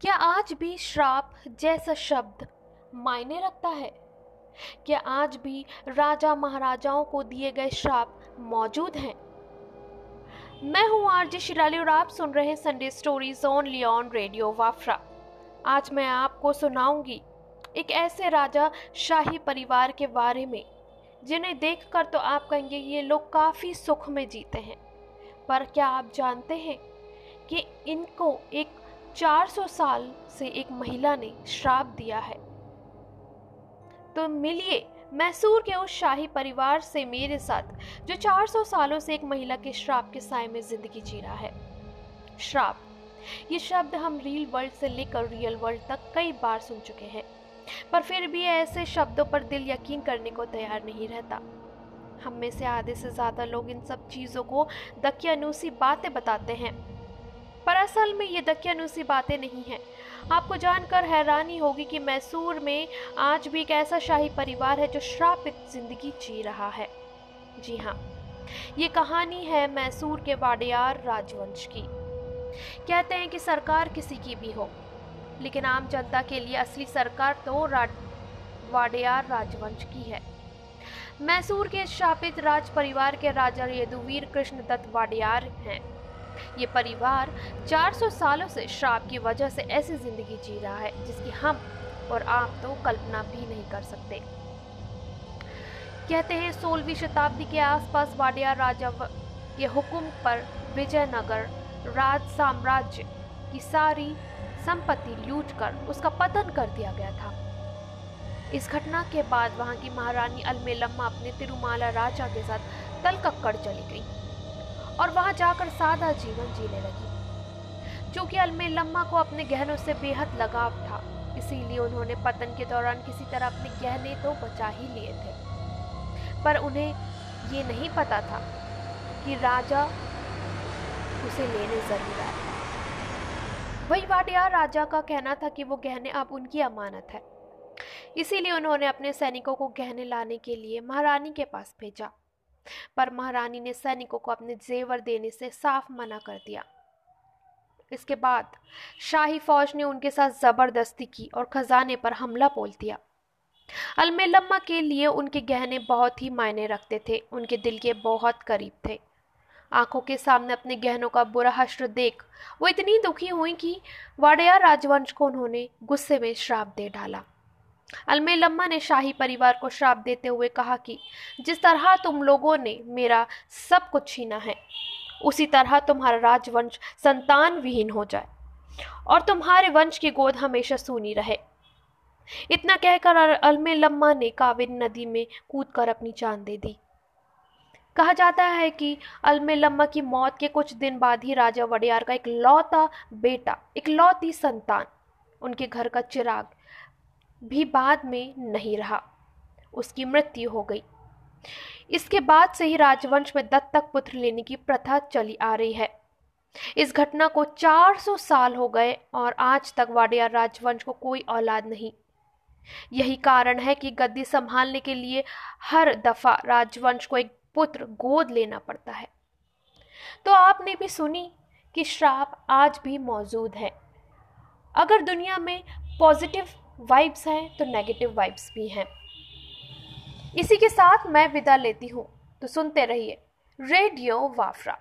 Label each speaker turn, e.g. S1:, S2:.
S1: क्या आज भी श्राप जैसा शब्द मायने रखता है? क्या आज भी राजा महाराजाओं को दिए गए श्राप मौजूद हैं? मैं हूँ आरजे शिराली और आप सुन रहे हैं संडे स्टोरीज ऑन रेडियो वाफ्रा आज मैं आपको सुनाऊँगी एक ऐसे राजा शाही परिवार के बारे में, जिन्हें देखकर तो आप कहेंगे ये लोग काफ़ी सुख में जीते हैं। पर क्या आप जानते हैं कि इनको एक 400 साल से एक महिला ने श्राप दिया है। तो मिलिए, मैसूर के उस शाही परिवार से मेरे साथ, जो 400 सालों से एक महिला के श्राप के साय में ज़िंदगी जी रहा है। श्राप, ये शब्द हम रियल वर्ल्ड से लेकर रियल वर्ल्ड तक कई बार सुन चुके हैं, पर फिर भी ऐसे शब्दों पर दिल यकीन करने को तैयार नहीं रहता। हम में से आधे से ज़्यादा लोग इन सब चीज़ों को दकियानूसी बातें बताते हैं। पर असल में ये दकियानूसी बातें नहीं हैं। आपको जानकर हैरानी होगी कि मैसूर में आज भी एक ऐसा शाही परिवार है जो श्रापित ज़िंदगी जी रहा है। जी हाँ ये कहानी है मैसूर के वाडियार राजवंश की। कहते हैं कि सरकार किसी की भी हो, लेकिन आम जनता के लिए असली सरकार तो वाडियार राजवंश की है। मैसूर के शापित राज परिवार के राजा यदुवीर कृष्ण दत्त वाडियार हैं। ये परिवार 400 सालों से श्राप की वजह से ऐसी ज़िंदगी जी रहा है, जिसकी हम और आप तो कल्पना भी नहीं कर सकते। कहते हैं, सोलहवीं शताब्दी के आसपास वाडियार राजा के हुक्म पर विजयनगर राज साम्राज्य की सारी संपत्ति लूट कर उसका पतन कर दिया गया था। इस घटना के बाद वहाँ की महारानी अलमेलम्मा अपने तिरुमाला राजा के साथ तलकक्कड़ चली गई। और वहाँ जाकर सादा जीवन जीने लगी। क्योंकि अलमेलम्मा को अपने गहनों से बेहद लगाव था, इसीलिए उन्होंने पतन के दौरान किसी तरह अपने गहने तो बचा ही लिए थे। पर उन्हें ये नहीं पता था कि राजा उसे लेने ज़रूर आए। वही वाडियार राजा का कहना था कि वो गहने अब उनकी अमानत है। इसीलिए उन्होंने अपने सैनिकों को गहने लाने के लिए महारानी के पास भेजा। पर महारानी ने सैनिकों को अपने जेवर देने से साफ़ मना कर दिया। इसके बाद शाही फौज ने उनके साथ ज़बरदस्ती की और खजाने पर हमला बोल दिया। अलमेलम्मा के लिए उनके गहने बहुत ही मायने रखते थे, उनके दिल के बहुत करीब थे। आँखों के सामने अपने गहनों का बुरा हश्र देख वो इतनी दुखी हुई कि वाडिया राजवंश को उन्होंने गुस्से में श्राप दे डाला। अलमेलम्मा ने शाही परिवार को श्राप देते हुए कहा कि, जिस तरह तुम लोगों ने मेरा सब कुछ छीना है, उसी तरह तुम्हारा राजवंश संतान विहीन हो जाए, और तुम्हारे वंश की गोद हमेशा सूनी रहे। इतना कहकर अलमेलम्मा ने कावेरी नदी में कूद कर अपनी जान दे दी। कहा जाता है कि अलमेलम्मा की मौत के कुछ दिन बाद ही राजा वडियार का एक लौता बेटा एक लौती संतान, उनके घर का चिराग भी बाद में नहीं रहा। उसकी मृत्यु हो गई। इसके बाद से ही राजवंश में दत्तक पुत्र लेने की प्रथा चली आ रही है। इस घटना को 400 साल हो गए और आज तक वाडिया राजवंश को कोई औलाद नहीं। यही कारण है कि गद्दी संभालने के लिए हर दफ़ा राजवंश को एक पुत्र गोद लेना पड़ता है। तो आपने भी सुनी कि श्राप आज भी मौजूद है। अगर दुनिया में पॉजिटिव वाइब्स हैं तो नेगेटिव वाइब्स भी हैं। इसी के साथ मैं विदा लेती हूँ तो सुनते रहिए। रेडियो वाफ्रा।